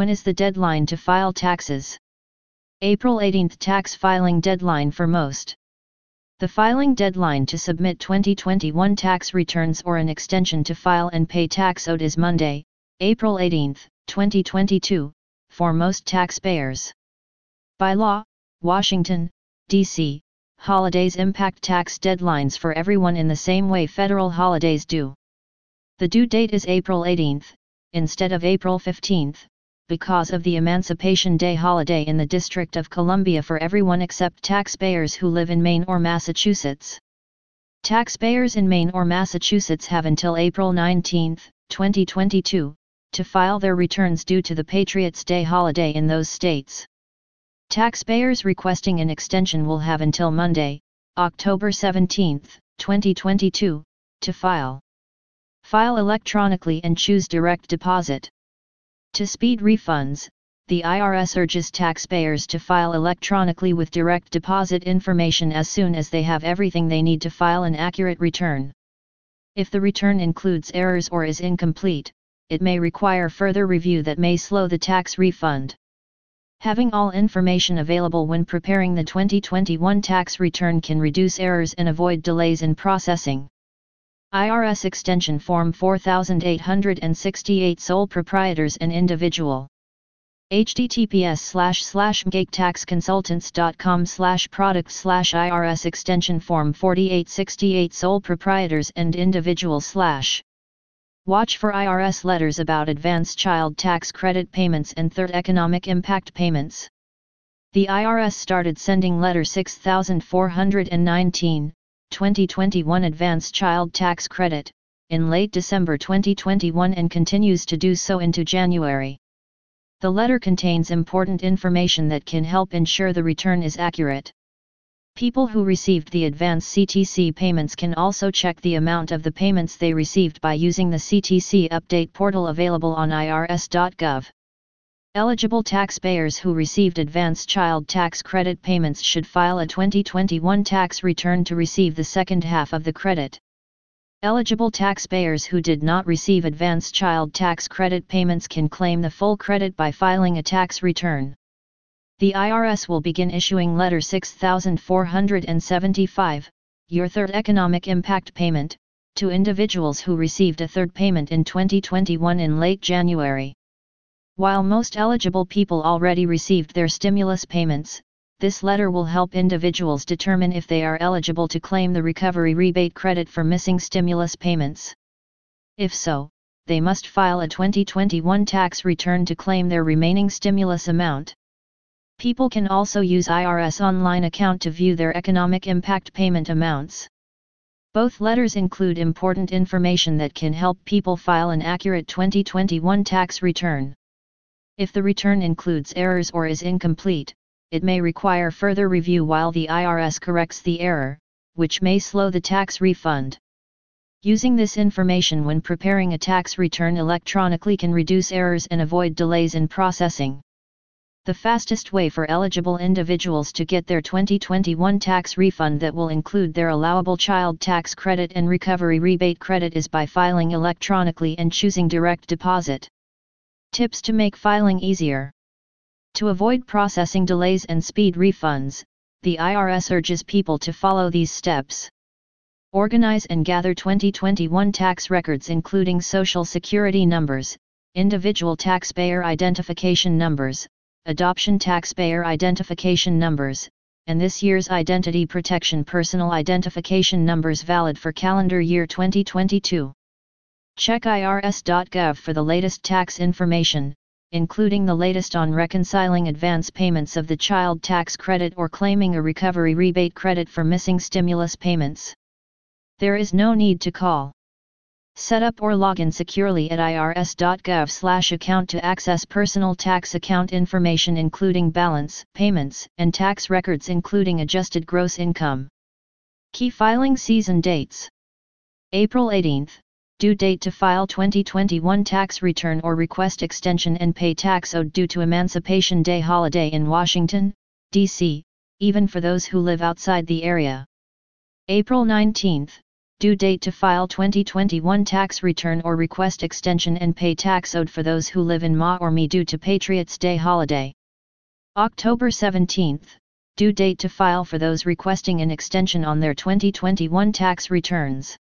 When is the deadline to file taxes? April 18th tax filing deadline for most. The filing deadline to submit 2021 tax returns or an extension to file and pay tax owed is Monday, April 18, 2022, for most taxpayers. By law, Washington, D.C., holidays impact tax deadlines for everyone in the same way federal holidays do. The due date is April 18, instead of April 15, because of the Emancipation Day holiday in the District of Columbia for everyone except taxpayers who live in Maine or Massachusetts. Taxpayers in Maine or Massachusetts have until April 19, 2022, to file their returns due to the Patriots' Day holiday in those states. Taxpayers requesting an extension will have until Monday, October 17, 2022, to file. File electronically and choose direct deposit. To speed refunds, the IRS urges taxpayers to file electronically with direct deposit information as soon as they have everything they need to file an accurate return. If the return includes errors or is incomplete, it may require further review that may slow the tax refund. Having all information available when preparing the 2021 tax return can reduce errors and avoid delays in processing. IRS Extension Form 4868 Sole Proprietors and Individual. Https slash slash mkgtaxconsultants.com slash product slash IRS Extension Form 4868 Sole Proprietors and Individual slash. Watch for IRS letters about advance child tax credit payments and third economic impact payments. The IRS started sending letter 6419 2021 Advance Child Tax Credit, in late December 2021 and continues to do so into January. The letter contains important information that can help ensure the return is accurate. People who received the advance CTC payments can also check the amount of the payments they received by using the CTC update portal available on irs.gov. Eligible taxpayers who received advance child tax credit payments should file a 2021 tax return to receive the second half of the credit. Eligible taxpayers who did not receive advance child tax credit payments can claim the full credit by filing a tax return. The IRS will begin issuing Letter 6475, Your Third Economic Impact Payment, to individuals who received a third payment in 2021 in late January. While most eligible people already received their stimulus payments, this letter will help individuals determine if they are eligible to claim the recovery rebate credit for missing stimulus payments. If so, they must file a 2021 tax return to claim their remaining stimulus amount. People can also use IRS online account to view their economic impact payment amounts. Both letters include important information that can help people file an accurate 2021 tax return. If the return includes errors or is incomplete, it may require further review while the IRS corrects the error, which may slow the tax refund. Using this information when preparing a tax return electronically can reduce errors and avoid delays in processing. The fastest way for eligible individuals to get their 2021 tax refund that will include their allowable child tax credit and recovery rebate credit is by filing electronically and choosing direct deposit. Tips to make filing easier. To avoid processing delays and speed refunds, the IRS urges people to follow these steps. Organize and gather 2021 tax records including Social Security numbers, individual taxpayer identification numbers, adoption taxpayer identification numbers, and this year's Identity Protection personal identification numbers valid for calendar year 2022. Check irs.gov for the latest tax information, including the latest on reconciling advance payments of the child tax credit or claiming a recovery rebate credit for missing stimulus payments. There is no need to call. Set up or log in securely at irs.gov/account to access personal tax account information including balance, payments, and tax records including adjusted gross income. Key filing season dates. April 18th, due date to file 2021 tax return or request extension and pay tax owed due to Emancipation Day holiday in Washington, D.C., even for those who live outside the area. April 19, Due date to file 2021 tax return or request extension and pay tax owed for those who live in Ma or Mi due to Patriots Day holiday. October 17th, due date to file for those requesting an extension on their 2021 tax returns.